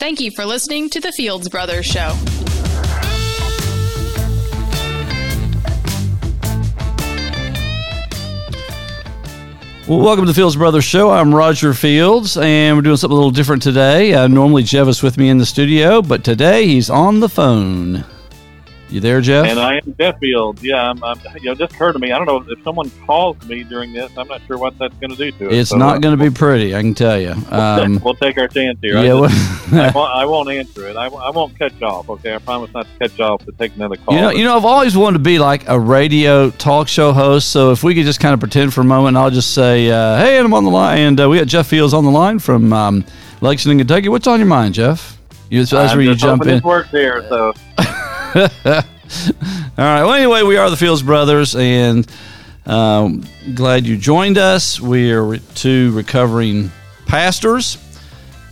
Thank you for listening to the Fields Brothers Show. Well, welcome to the Fields Brothers Show. I'm Roger Fields, and we're doing something a little different today. Uh, normally, Jeff is with me in the studio, but today he's on the phone. You there, Jeff? And I am Jeff Fields. Yeah, I'm, I'm, you know, just occurred to me. I don't know if someone calls me during this. I'm not sure what that's going to do to it. It's so, not uh, going to be pretty, I can tell you. Um, we'll, take, our chance here. Yeah, I, just, I, won't, I, won't, answer it. I, I won't cut you off. Okay, I promise not to cut you off to take another call. You know, you know, I've always wanted to be like a radio talk show host. So if we could just kind of pretend for a moment, I'll just say, uh, "Hey, I'm on the line," and uh, we got Jeff Fields on the line from um, Lexington, Kentucky. What's on your mind, Jeff? You, that's where you jump in. Work there, so. All right. Well, anyway, we are the Fields Brothers, and um, glad you joined us. We are two recovering pastors.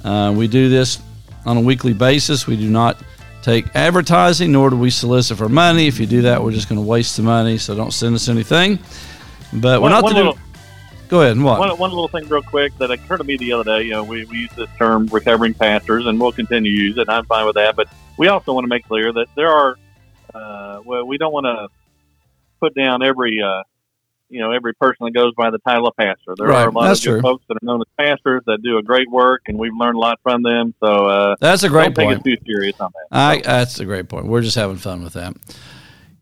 Uh, we do this on a weekly basis. We do not take advertising, nor do we solicit for money. If you do that, we're just going to waste the money. So don't send us anything. But we're not one little, do. Go ahead. And what? One, one little thing, real quick, that occurred to me the other day. You know, we, we use this term recovering pastors, and we'll continue to use it. I'm fine with that. But we also want to make clear that there are uh, well, we don't want to put down every, uh, you know, every person that goes by the title of pastor. There right. are a lot That's of good folks that are known as pastors that do a great work, and we've learned a lot from them. So uh, that's a great don't point. It too serious on that. I, that's a great point. We're just having fun with that.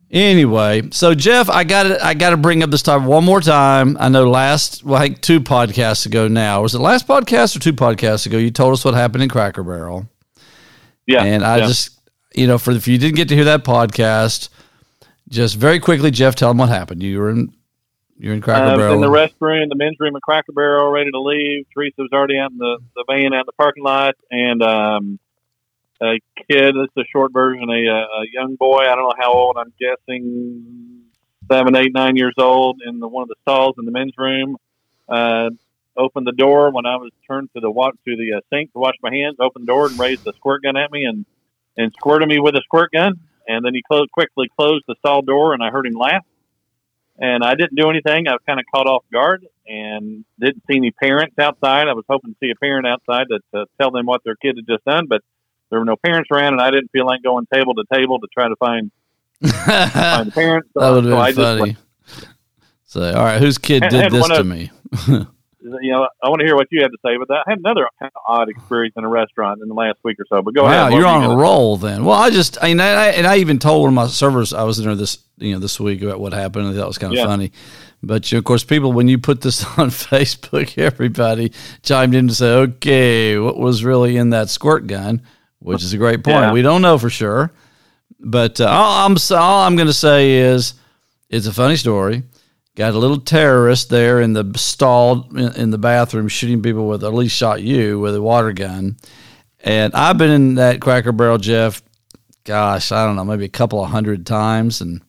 Anyway, so Jeff, I got to I got to bring up this topic one more time. I know last, well, I think two podcasts ago now. Was it last podcast or two podcasts ago? You told us what happened in Cracker Barrel. Yeah, and I yeah. just you know, for if you didn't get to hear that podcast, just very quickly, Jeff, tell them what happened. You were in you're in Cracker uh, Barrel. in the restroom, the men's room at Cracker Barrel, ready to leave. Teresa was already out in the, the van out in the parking lot, and um, a kid. This is a short version. A, a young boy. I don't know how old. I'm guessing seven, eight, nine years old. In the one of the stalls in the men's room, uh, opened the door when I was turned to the walk to the uh, sink to wash my hands. Opened the door and raised the squirt gun at me and and squirted me with a squirt gun. And then he closed, quickly closed the stall door, and I heard him laugh. And I didn't do anything. I was kind of caught off guard and didn't see any parents outside. I was hoping to see a parent outside to, to tell them what their kid had just done, but there were no parents around, and I didn't feel like going table to table to try to find, find the parents. So, that would have so been funny. So, all right, whose kid did this to me? you know, I want to hear what you had to say. But that I had another kind of odd experience in a restaurant in the last week or so. But go wow, ahead. you're on you a roll then. Well, I just, I mean, I, and I even told one of my servers I was in there this, you know, this week about what happened. and that was kind of Yeah. funny. But you know, of course, people when you put this on Facebook, everybody chimed in to say, "Okay, what was really in that squirt gun?" Which is a great point. Yeah. We don't know for sure, but uh, all I'm all I'm going to say is it's a funny story. Got a little terrorist there in the stall in, the bathroom shooting people with, at least shot you with a water gun. And I've been in that Cracker Barrel, Jeff. Gosh, I don't know, maybe a couple of hundred times, and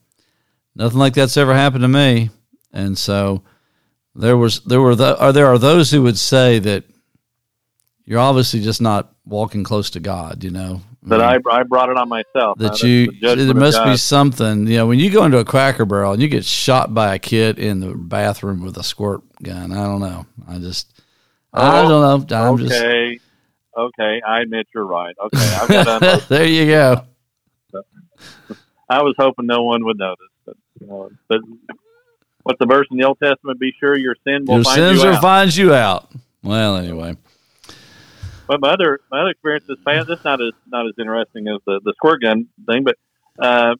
nothing like that's ever happened to me. And so there was there were the, there are those who would say that you're obviously just not walking close to God. You know That mm-hmm. I, I brought it on myself. that you there must be something. You know, when you go into a Cracker Barrel and you get shot by a kid in the bathroom with a squirt gun. I don't know. I just I Oh, don't know. I'm just okay. Okay, I admit you're right. Okay, there. You go. I was hoping no one would notice, but, you know, but what's the verse in the Old Testament? Be sure your sin will Your find sins you will out. find you out. Well, anyway. But my other my other experience is. This not as not as interesting as the the squirt gun thing, but uh,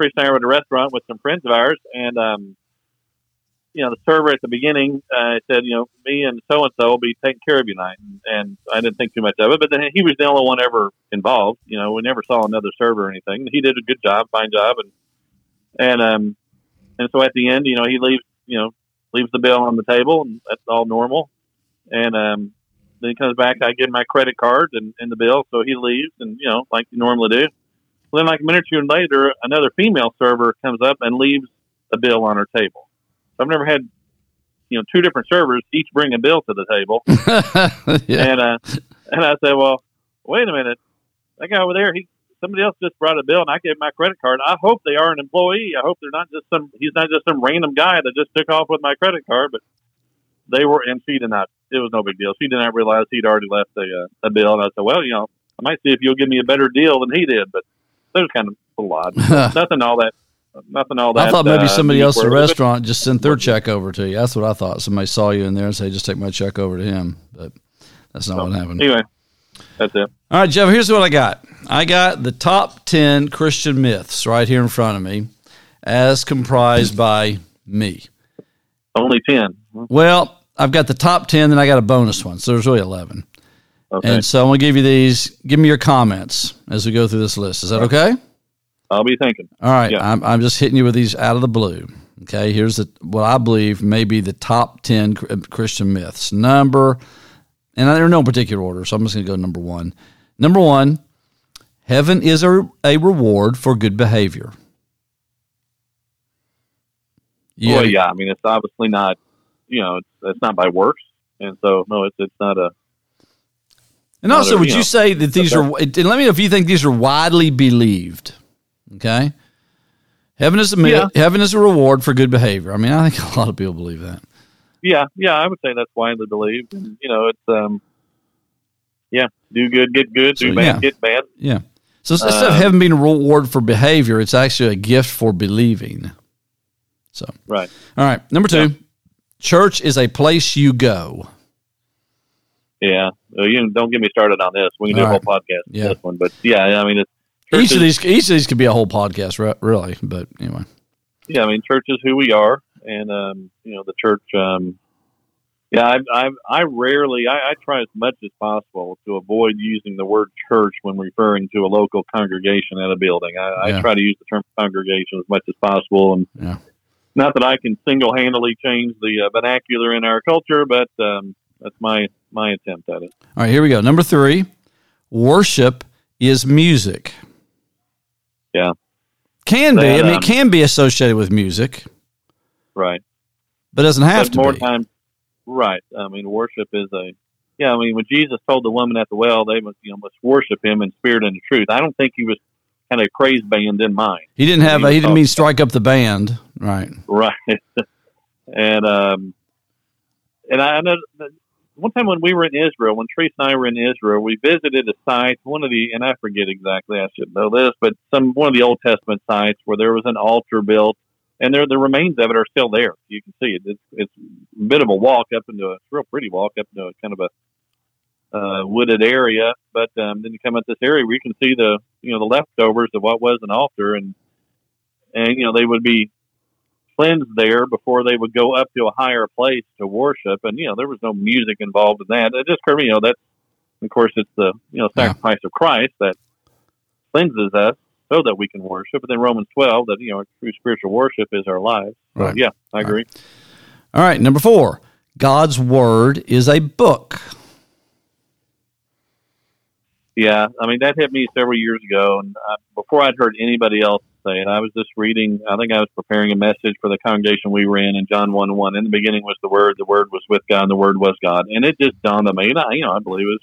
Teresa and I were at a restaurant with some friends of ours, and um, you know the server at the beginning uh, said, you know, me and so and so will be taking care of you tonight, and I didn't think too much of it. But then he was the only one ever involved. You know, we never saw another server or anything. He did a good job, fine job, and and um and so at the end, you know, he leaves you know leaves the bill on the table, and that's all normal, and um then he comes back. I give him my credit card and, and the bill, so he leaves, and you know, like you normally do. Well, then, like a minute or two later, another female server comes up and leaves a bill on her table. So I've never had, you know, two different servers each bring a bill to the table, yeah. and uh, and I said, well, wait a minute, that guy over there, he somebody else just brought a bill, and I gave my credit card. I hope they are an employee. I hope they're not just some. He's not just some random guy that just took off with my credit card, but they were, and she did not. It was no big deal. She did not realize he'd already left a, uh, a bill, and I said, "Well, you know, I might see if you'll give me a better deal than he did. But that was kind of a lot, nothing all that. Nothing all that. I thought maybe uh, somebody else at the restaurant just sent their check over to you. That's what I thought. Somebody saw you in there and say, "Just take my check over to him." But that's not what happened. Anyway, that's it. All right, Jeff, here's what I got. I got the top 10 Christian myths right here in front of me, as comprised by me. Only ten. Well, I've got the top 10, then I got a bonus one. So there's really 11. Okay, And so I'm going to give you these. Give me your comments as we go through this list. Is that okay? I'll be thinking. All right. Yeah. I'm, I'm just hitting you with these out of the blue. Okay. Here's the, what I believe may be the top 10 uh, Christian myths. Number, and they're in no particular order, so I'm just going to go number one. Number one, heaven is a, a reward for good behavior. Yeah. Well, yeah. I mean, it's obviously not. You know, it's it's not by works, and so no, it's it's not a. And also, Another, would you know, say that these are, and let me know if you think these are widely believed. Okay. Heaven is a myth. Heaven is a reward for good behavior. I mean, I think a lot of people believe that. Yeah, yeah, I would say that's widely believed. And, you know, it's um, yeah, do good, get good, do So, bad, yeah. get bad. Yeah. So instead of Um, heaven being a reward for behavior, it's actually a gift for believing. So, Right. all right. Number two, church is a place you go. Yeah. Well, you don't get me started on this. We can do All a whole podcast on Yeah. this one, but yeah, I mean, it's Each of these, each of these could be a whole podcast, re- really. But anyway, yeah, I mean, church is who we are, and um, you know, the church. Um, yeah, I, I, I rarely, I, I try as much as possible to avoid using the word church when referring to a local congregation at a building. I, Yeah. I try to use the term congregation as much as possible, and Yeah. Not that I can single-handedly change the uh, vernacular in our culture, but um, that's my my attempt at it. all right. Here we go. Number three, worship is music. Yeah. Can be. I mean, um, it can be associated with music, Right. but it doesn't have but to more be. times, right? I mean, worship is a yeah. I mean, when Jesus told the woman at the well, they must you know must worship Him in spirit and in truth. I don't think he was kind of a praise band in mind, He didn't have. He A, he didn't mean strike up the band, right? right? and um, and I know one time when we were in Israel, when Trace and I were in Israel, we visited a site, one of the, and I forget exactly, I should know this, but some one of the Old Testament sites where there was an altar built, and there the remains of it are still there. You can see it. It's it's a bit of a walk up into a it's a real pretty walk up into a kind of a uh, wooded area, but um, then you come at this area where you can see the you know the leftovers of what was an altar, and and you know they would be cleansed there before they would go up to a higher place to worship. And you know, there was no music involved in that. It just, you know, that's of course it's the you know Yeah. sacrifice of Christ that cleanses us so that we can worship. But then Romans twelve that you know true spiritual worship is our lives. So, Right. yeah, I agree. All right, number four. God's word is a book. Yeah, I mean that hit me several years ago, and uh, before I'd heard anybody else say it, I was just reading. I think I was preparing a message for the congregation we were in, in John one one. In the beginning was the Word, the Word was with God, and the Word was God. And it just dawned on me, and I, you know, I believe it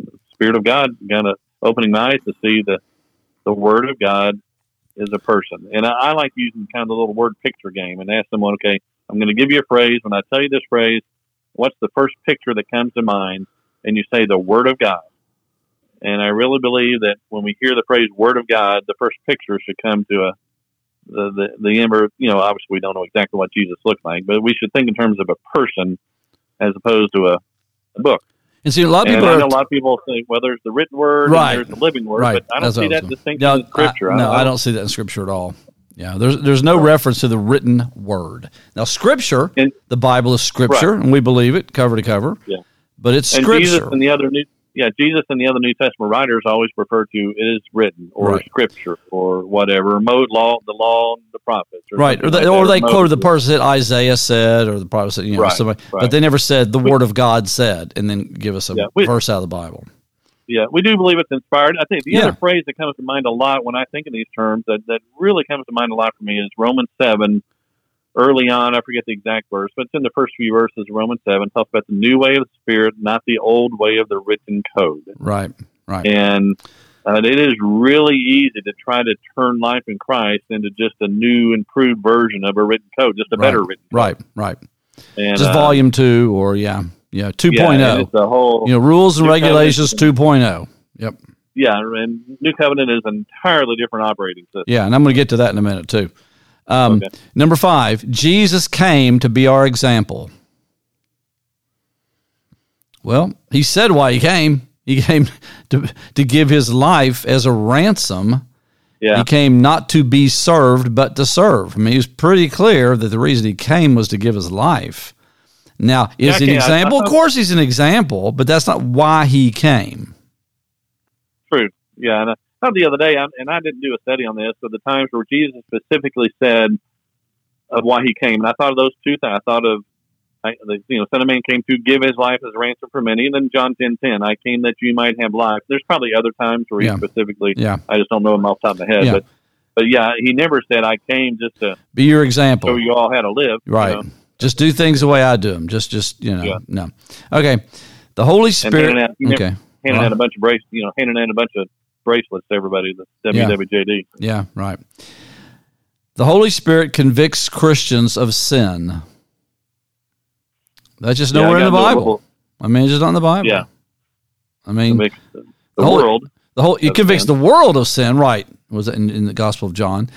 was the Spirit of God kind of opening my eyes to see the the Word of God is a person. And I, I like using kind of the little word picture game and ask someone, okay, I'm going to give you a phrase. When I tell you this phrase, what's the first picture that comes to mind? And you say the Word of God. And I really believe that when we hear the phrase "Word of God," the first picture should come to a the the, the ember. You know, obviously we don't know exactly what Jesus looked like, but we should think in terms of a person as opposed to a, a book. And see, a lot of people I are a lot of people say, "Well, there's the written word Right. there's the living word," right. but I don't That's see that distinction No, in Scripture. I, no, I don't see that in Scripture at all. Yeah, there's there's no reference to the written word. Now, Scripture, And- the Bible is Scripture, and we believe it cover to cover. Yeah. but it's and Scripture. Jesus and the other new yeah Jesus and the other New Testament writers always refer to it is written or Right. Scripture or whatever mode law the law the prophets or Right, or they, like or they quoted the person that Isaiah said, or the prophet said, you know, Right, somebody, right. but they never said the word of God said, and then give us a Yeah, we- verse out of the Bible. Yeah, we do believe it's inspired. I think the Yeah. other phrase that comes to mind a lot when I think in these terms that, that really comes to mind a lot for me is Romans 7. Early on, I forget the exact verse, but it's in the first few verses of Romans 7, talks about the new way of the Spirit, not the old way of the written code. Right, right. And uh, it is really easy to try to turn life in Christ into just a new, improved version of a written code, just a better written code. right, right. And, Just uh, volume two, or yeah, yeah, 2.0. yeah, it's a whole, you know, rules and regulations covenant. 2.0. Yep. yeah, and New Covenant is an entirely different operating system. Yeah, and I'm going to get to that in a minute too. Um, Okay. Number five, Jesus came to be our example. Well, he said why he came. He came to, to give his life as a ransom. Yeah, He came not to be served, but to serve. I mean, he was pretty clear that the reason he came was to give his life. Now, is he an okay, I- example? I- of course, he's an example, but that's not why he came. true. Yeah, and Thought the other day, and I didn't do a study on this, but the times where Jesus specifically said of why he came, and I thought of those two things. I thought of you know Son of Man came to give his life as a ransom for many, and then John ten ten, I came that you might have life. There's probably other times where he Yeah. specifically, Yeah. I just don't know them off the top of my head, Yeah. but but yeah, he never said I came just to Be your example. show you all how to live. you Right. know. Just do things the way I do them. Just, just you know, Yeah. no. Okay. The Holy Spirit. handing out, Okay. handing Well- out a bunch of brace, you know, handing out a bunch of bracelets to everybody. The WWJD. Yeah. Right. The Holy Spirit convicts Christians of sin. That's just Yeah, nowhere in the Bible. little- I mean, it's just not in the Bible. Yeah. I mean, Convicts the, the Holy- world. The whole it convicts sin. the world of sin, right? Was in, in the Gospel of John,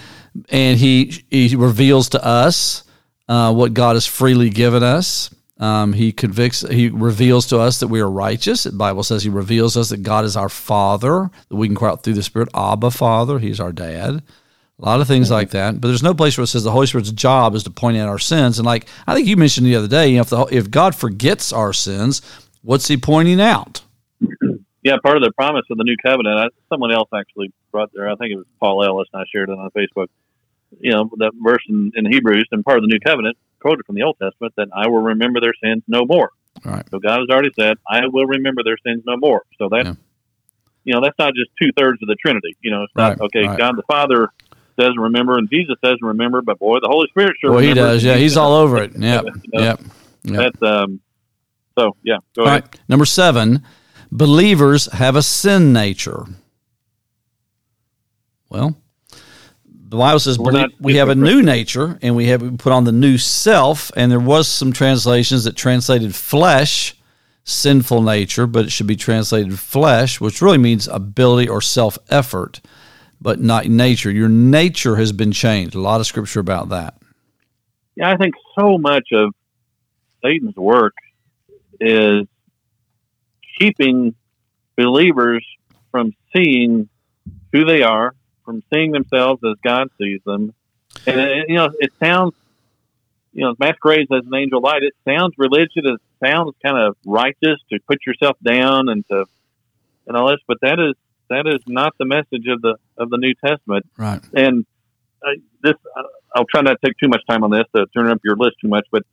and he he reveals to us uh, what God has freely given us. Um, he convicts, he reveals to us that we are righteous. The Bible says he reveals us that God is our Father, that we can cry out through the Spirit, Abba, Father. He's our dad. A lot of things like that, but there's no place where it says the Holy Spirit's job is to point out our sins. And like I think you mentioned the other day, you know, if the, if God forgets our sins, what's He pointing out? Yeah, part of the promise of the new covenant. I, someone else actually brought there. I think it was Paul Ellis, and I shared it on Facebook. You know that verse in, in Hebrews, and part of the new covenant quoted from the Old Testament that I will remember their sins no more. All right. So God has already said, I will remember their sins no more. So that's Yeah. you know that's not just two thirds of the Trinity. You know, it's not okay. right. God the Father doesn't remember, and Jesus doesn't remember, but boy, the Holy Spirit sure. Well, he does. Yeah, he's all over it. Yep. You know, Yep. Yep. That's um. So yeah, go All ahead. right. Number seven, believers have a sin nature. Well, the Bible says not we have a new nature and we have put on the new self. And there was some translations that translated flesh, sinful nature, but it should be translated flesh, which really means ability or self effort, but not nature. Your nature has been changed. A lot of scripture about that. Yeah, I think so much of Satan's work is keeping believers from seeing who they are, from seeing themselves as God sees them. And, it, you know, it sounds, you know, masquerades as an angel light. It sounds religious. It sounds kind of righteous to put yourself down and to, and all this, but that is, that is not the message of the, of the New Testament Right. and uh, this uh, I'll try not to take too much time on this to turn up your list too much, but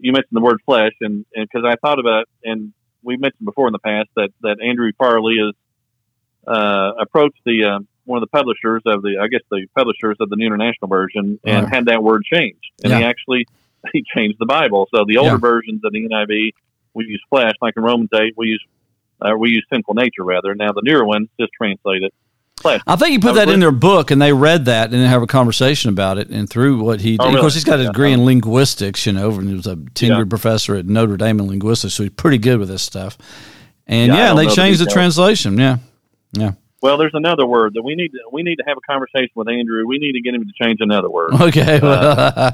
you mentioned the word flesh, and because I thought about it, and we mentioned before in the past that that Andrew Farley has uh, approached the uh, one of the publishers of the I guess the publishers of the New International Version and had that word changed, and he actually he changed the Bible. So the older Yeah. versions of the NIV we use flesh, like in Romans eight we use uh, we use sinful nature rather. Now the newer ones just translate it flesh. I think he put that in their book, and they read that and then have a conversation about it. And through what he, Oh, of course, he's got a Yeah. degree in linguistics, you know, and he was a tenured Yeah. professor at Notre Dame in linguistics, so he's pretty good with this stuff. And Yeah, yeah, they know the changed the translation. Yeah, yeah. Well, there's another word that we need to we need to have a conversation with Andrew. We need to get him to change another word. Okay. Uh,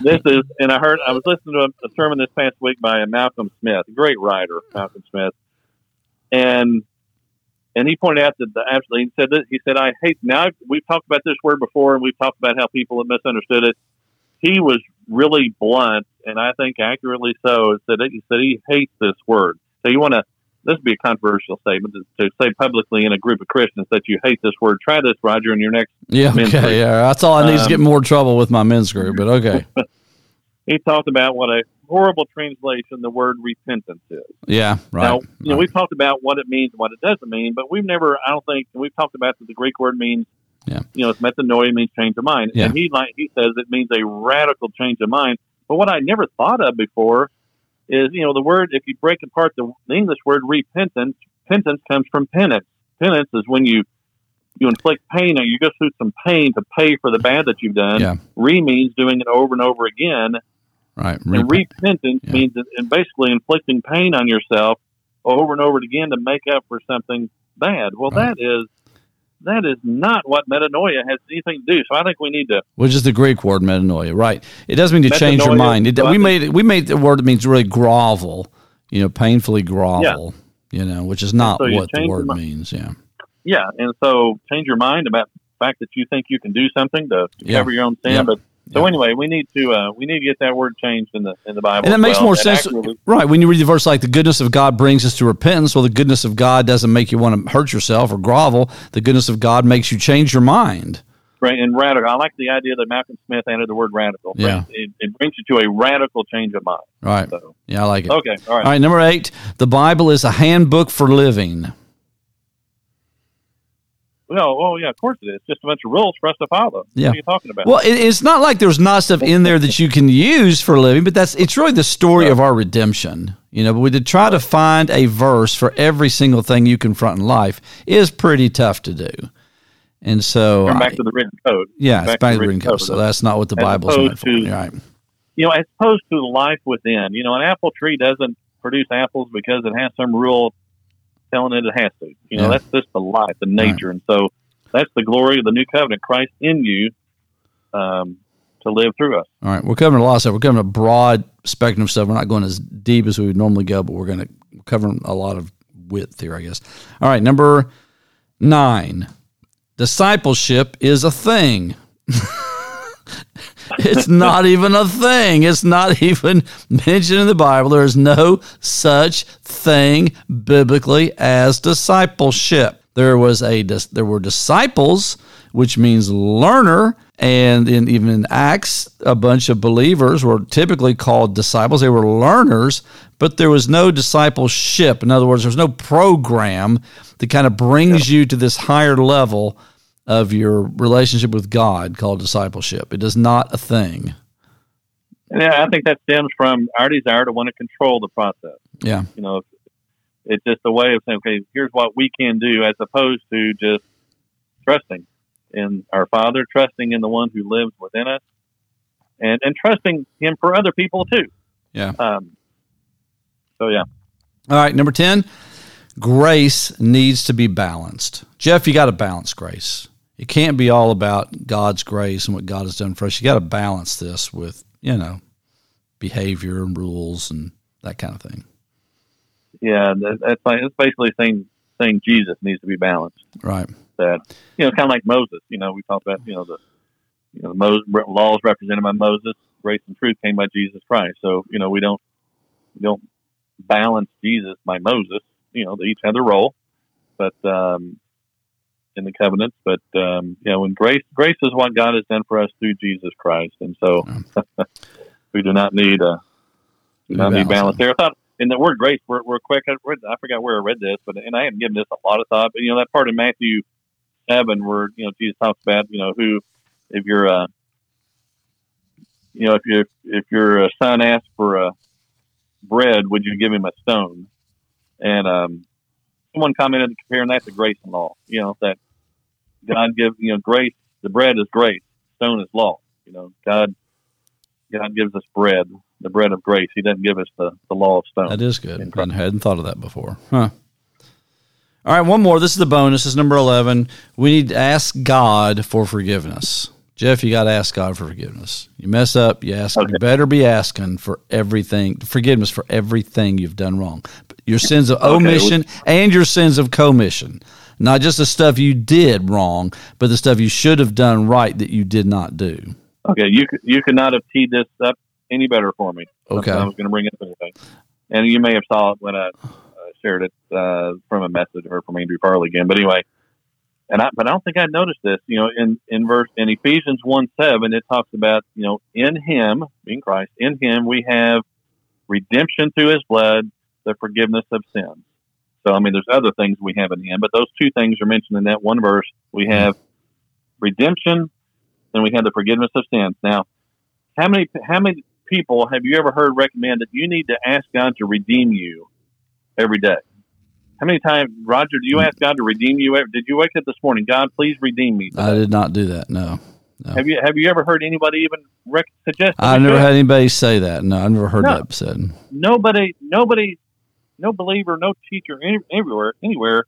this is, and I heard I was listening to a, a sermon this past week by Malcolm Smith, a great writer, Malcolm Smith, and and he pointed out that the absolutely he said that he said I hate now we've talked about this word before and we've talked about how people have misunderstood it. He was really blunt, and I think accurately so. Said that he said he hates this word. So you want to this would be a controversial statement to, to say publicly in a group of Christians that you hate this word. Try this, Roger, in your next yeah. men's group. Okay. Yeah. That's all I need is to Um, get more trouble with my men's group. But okay. he talked about what a horrible translation the word repentance is. Yeah. Right. Now, you know, we've talked about what it means and what it doesn't mean, but we've never, I don't think, we've talked about that the Greek word means, Yeah. you know, it's metanoia means change of mind. Yeah. And he like he says it means a radical change of mind. But what I never thought of before is, you know, the word, if you break apart the, the English word repentance, penance comes from penance. Penance is when you you inflict pain or you go through some pain to pay for the bad that you've done. Yeah. Re means doing it over and over again. right. And repentance Yeah. means and basically inflicting pain on yourself over and over again to make up for something bad. Well, Right. that is that is not what metanoia has anything to do. So I think we need to which is the Greek word metanoia, right? It doesn't mean to change your mind. It, we made it, we made the word that means really grovel, you know, painfully grovel, you know, which is not so what the word means. Yeah, yeah. And so change your mind about the fact that you think you can do something to Yeah. cover your own sin. Yeah. But so Yeah. anyway, we need to uh, we need to get that word changed in the in the Bible. and that makes well. more sense, actually- right? When you read the verse like the goodness of God brings us to repentance, well, the goodness of God doesn't make you want to hurt yourself or grovel. The goodness of God makes you change your mind. Right, and radical. I like the idea that Malcolm Smith added the word radical. Yeah. It, it brings you to a radical change of mind. Right? So, Yeah, I like it. okay, all right. All right, number eight, the Bible is a handbook for living. No, oh yeah, of course it is. It's just a bunch of rules for us to follow. Yeah. What are you talking about? Well, it, it's not like there's not stuff in there that you can use for a living, but that's it's really the story of our redemption. You know, but we to try to find a verse for every single thing you confront in life is pretty tough to do. And so, back I- to the written code. yeah, it's back to the written code. So that's not what the Bible's meant for. to- You're right. You know, as opposed to life within. You know, an apple tree doesn't produce apples because it has some rule telling it it has to. You know, Yeah. that's just the life, the nature, and so that's the glory of the new covenant, Christ in you, um, to live through us. All right, we're covering a lot of stuff. We're covering a broad spectrum of stuff. We're not going as deep as we would normally go, but we're going to cover a lot of width here, I guess. All right, number nine, discipleship is a thing. it's not even a thing. It's not even mentioned in the Bible. There is no such thing biblically as discipleship. There was a there were disciples, which means learner, and in even in Acts, a bunch of believers were typically called disciples. They were learners, but there was no discipleship. In other words, there's no program that kind of brings you to this higher level of your relationship with God called discipleship. It is not a thing. Yeah, I think that stems from our desire to want to control the process. Yeah. You know, it's just a way of saying, okay, here's what we can do, as opposed to just trusting in our Father, trusting in the one who lives within us, and and trusting Him for other people too. Yeah. Um, so yeah, All right, number 10, grace needs to be balanced. Jeff, you got to balance grace. It can't be all about God's grace and what God has done for us. You got to balance this with, you know, behavior and rules and that kind of thing. yeah, that's like it's basically saying saying Jesus needs to be balanced. Right. That you know, kind of like Moses. You know, we talked about you know the you know the Moses, laws represented by Moses, grace and truth came by Jesus Christ. So you know we don't we don't balance Jesus by Moses. You know, they each have their role, but um, in the covenants. But um, you know, when grace grace is what God has done for us through Jesus Christ, and so we do not need a do not need balance there. I thought in the word grace, we're, we're quick. I, read, I forgot where I read this, but and I haven't given this a lot of thought. But you know that part in Matthew seven where you know Jesus talks about you know who if you're uh, you know if you if your uh, son asks for a bread, would you give him a stone? And um, someone commented comparing that to grace and law. You know that God gives you know grace. The bread is grace. Stone is law. You know God. God gives us bread, the bread of grace. He doesn't give us the, the law of stone. That is good. I hadn't thought of that before. Huh. All right, one more. This is the bonus. This is number 11. We need to ask God for forgiveness. Jeff, you got to ask God for forgiveness. You mess up, you ask. Okay. You better be asking for everything, forgiveness for everything you've done wrong. Your sins of omission and your sins of commission. Not just the stuff you did wrong, but the stuff you should have done right that you did not do. Okay, you could, you could not have teed this up any better for me. Okay. I was going to bring up anything, and you may have saw it when I uh, shared it uh, from a message or from Andrew Farley again. But anyway, and I but I don't think I noticed this. You know, in in verse in Ephesians one seven, it talks about you know in Him, being Christ, in Him we have redemption through His blood, the forgiveness of sins. So I mean, there's other things we have in Him, but those two things are mentioned in that one verse. We mm-hmm. have redemption, and we have the forgiveness of sins. Now, how many how many people have you ever heard recommend that you need to ask God to redeem you every day? How many times, Roger, do you ask God to redeem you? Did you wake up this morning, God, please redeem me? I did not do that. No. no. Have you have you ever heard anybody even rec- suggest? I never had anybody say that. No, I've never heard No. that said. nobody, nobody, no believer, no teacher any, everywhere, anywhere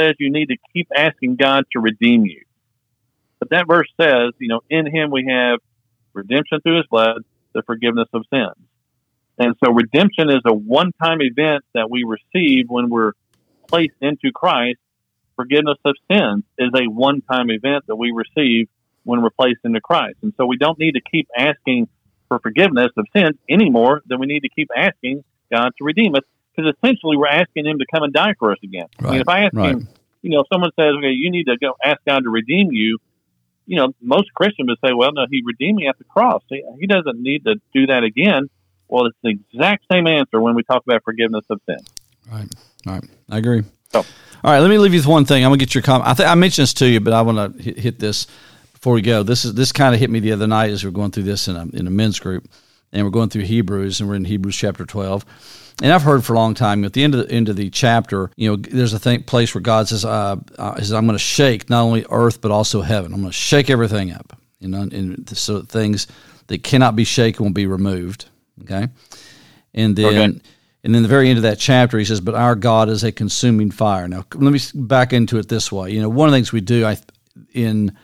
says you need to keep asking God to redeem you. But that verse says, you know, in him we have redemption through his blood, the forgiveness of sins. And so redemption is a one time event that we receive when we're placed into Christ. Forgiveness of sins is a one time event that we receive when we're placed into Christ. And so we don't need to keep asking for forgiveness of sins any more than we need to keep asking God to redeem us because essentially we're asking Him to come and die for us again. Right, I mean, if I ask right. Him, you know, if someone says, okay, you need to go ask God to redeem you, you know, most Christians would say, well, no, He redeemed me at the cross. He, he doesn't need to do that again. Well, it's the exact same answer when we talk about forgiveness of sin. Right. Right. I agree. So- All right. Let me leave you with one thing. I'm gonna get your comment. I think I mentioned this to you, but I want to hit, hit this before we go. This is this kind of hit me the other night as we are going through this in a in a men's group, and we're going through Hebrews, and we're in Hebrews chapter 12. And I've heard for a long time at the end of the end of the chapter, you know, there's a thing, place where God says, uh, uh, says, "I'm going to shake not only earth but also heaven. I'm going to shake everything up, you know, and so things that cannot be shaken will be removed." Okay, and then. Okay. And in the very end of that chapter, he says, "But our God is a consuming fire." Now, let me back into it this way. You know, one of the things we do I, in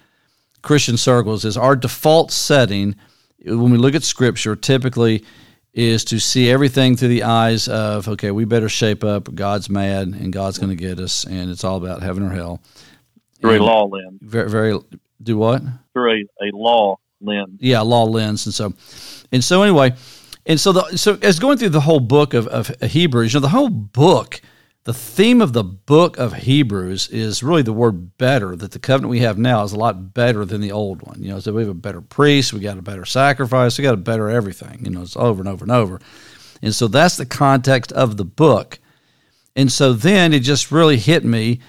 Christian circles is our default setting when we look at Scripture typically is to see everything through the eyes of, okay, we better shape up. God's mad, and God's going to get us, and it's all about heaven or hell. Through And a law lens, Very, very. Do what? through a, a law lens. yeah, law lens, and so, and so anyway, and so the so as going through the whole book of, of Hebrews, you know, the whole book, the theme of the book of Hebrews is really the word better. That the covenant we have now is a lot better than the old one. You know, so we have a better priest, we got a better sacrifice, we got a better everything. You know, it's over and over and over, and so that's the context of the book. And so then it just really hit me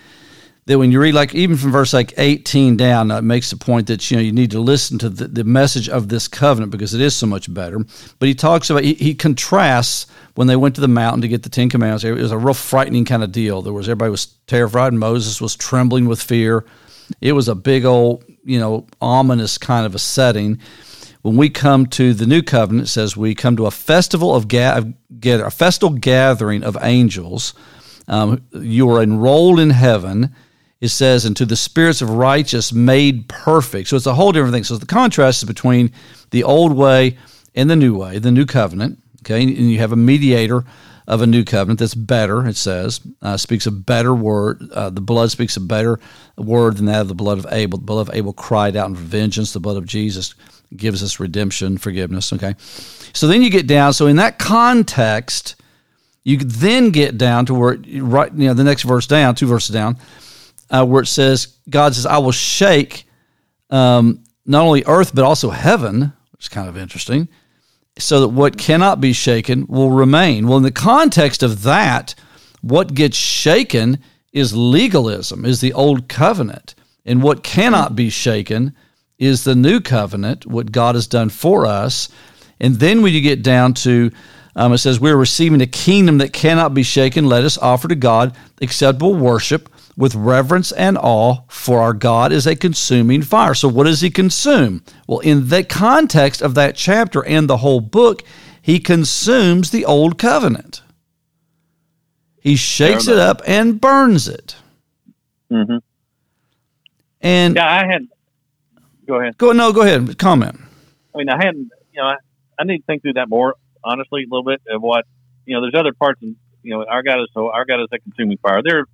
that when you read like even from verse like 18 down it makes the point that you know you need to listen to the, the message of this covenant because it is so much better. But he talks about he, he contrasts when they went to the mountain to get the ten commandments. It was a real frightening kind of deal. There was everybody was terrified. And moses was trembling with fear. It was a big old you know ominous kind of a setting. When we come to the new covenant it says we come to a festival of ga- get a festival gathering of angels. Um, you are enrolled in heaven it says, and to the spirits of righteous made perfect. So it's a whole different thing. So the contrast is between the old way and the new way, the new covenant. Okay, and you have a mediator of a new covenant that's better. It says uh, speaks a better word. Uh, the blood speaks a better word than that of the blood of Abel. The blood of Abel cried out in vengeance. The blood of Jesus gives us redemption, forgiveness. Okay, so then you get down. So in that context, you then get down to where right, you know, the next verse down, two verses down uh, where it says, God says, I will shake um, not only earth, but also heaven, which is kind of interesting, so that what cannot be shaken will remain. Well, in the context of that, what gets shaken is legalism, is the old covenant. And what cannot be shaken is the new covenant, what God has done for us. And then when you get down to, um, it says, we're receiving a kingdom that cannot be shaken. Let us offer to God acceptable worship with reverence and awe, for our God is a consuming fire. So, what does he consume? Well, in the context of that chapter and the whole book, he consumes the old covenant. He shakes it up and burns it. hmm And Yeah, I had. Go ahead. go no, go ahead, comment. I mean, I hadn't. You know, I, I need to think through that more honestly, a little bit of what you know. There's other parts, in, you know, our God is so our God is a consuming fire. There are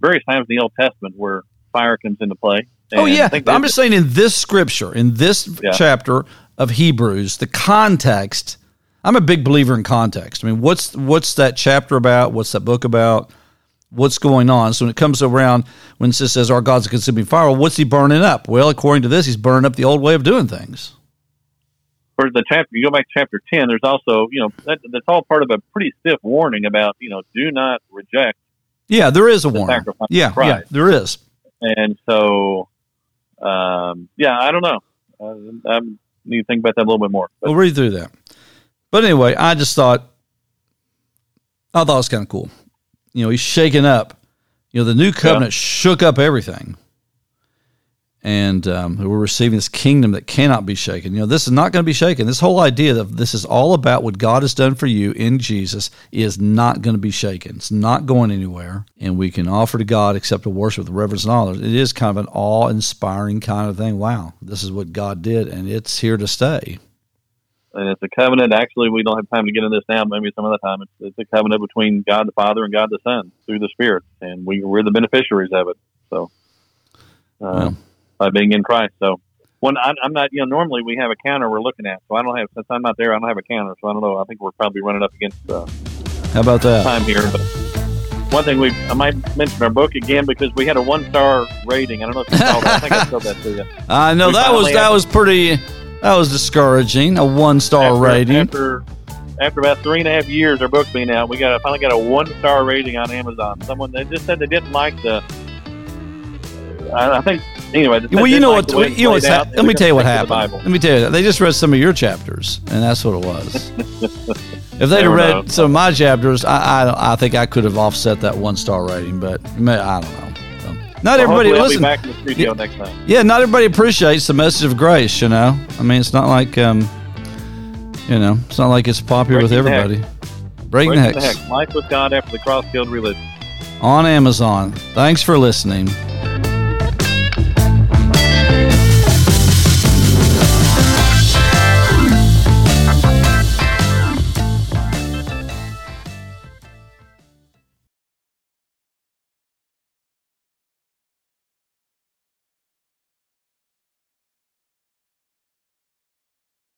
various times in the Old Testament where fire comes into play. Oh And I yeah, I'm just saying in this scripture, in this Yeah. chapter of Hebrews, the context. I'm a big believer in context. I mean, what's what's that chapter about? What's that book about? What's going on? So when it comes around, when it says our God's a consuming fire, well, what's he burning up? Well, according to this, he's burning up the old way of doing things. for the chapter, you go back to chapter 10, there's also, you know, that, that's all part of a pretty stiff warning about, you know, do not reject. Yeah, there is a warning. sacrifice Yeah, yeah, there is. And so, um, yeah, I don't know. Uh, I need to think about that a little bit more. But We'll read through that. But anyway, I just thought, I thought it was kind of cool. You know, he's shaking up. You know, the new covenant shook up everything. And um, we're receiving this kingdom that cannot be shaken. You know, this is not going to be shaken. This whole idea that this is all about what God has done for you in Jesus is not going to be shaken. It's not going anywhere, and we can offer to God acceptable worship with reverence and honor. It is kind of an awe-inspiring kind of thing. Wow, this is what God did, and it's here to stay. And it's a covenant. Actually, we don't have time to get into this now. Maybe some other time. It's, it's a covenant between God the Father and God the Son through the Spirit, and we we're the beneficiaries of it. So. Uh, yeah by being in Christ. So when I, I'm not, you know, normally we have a counter we're looking at, so I don't have since I'm not there, I don't have a counter, so I don't know. I think we're probably running up against uh, how about that time here. But one thing we I might mention our book again because we had a one star rating. I don't know if you saw that. I think I showed that to you. I know that was that was pretty. That was discouraging. A one star rating. After after about three and a half years, our book being out, we got finally got a one star rating on Amazon. Someone they just said they didn't like the. I think anyway. Well, you know what? You know what's ha- let me tell you what happened. Let me tell you. They just read some of your chapters, and that's what it was. if they'd have read some of my chapters, I, I, I think I could have offset that one star rating, but I don't know. So, not well, everybody listen. back in the studio yeah, next time. Yeah, not everybody appreciates the message of grace. You know, I mean, it's not like um, you know, it's not like it's popular Breaking with everybody. Breaking, Breaking the, Hex. the Hex. Life with God after the cross killed religion. On Amazon. Thanks for listening.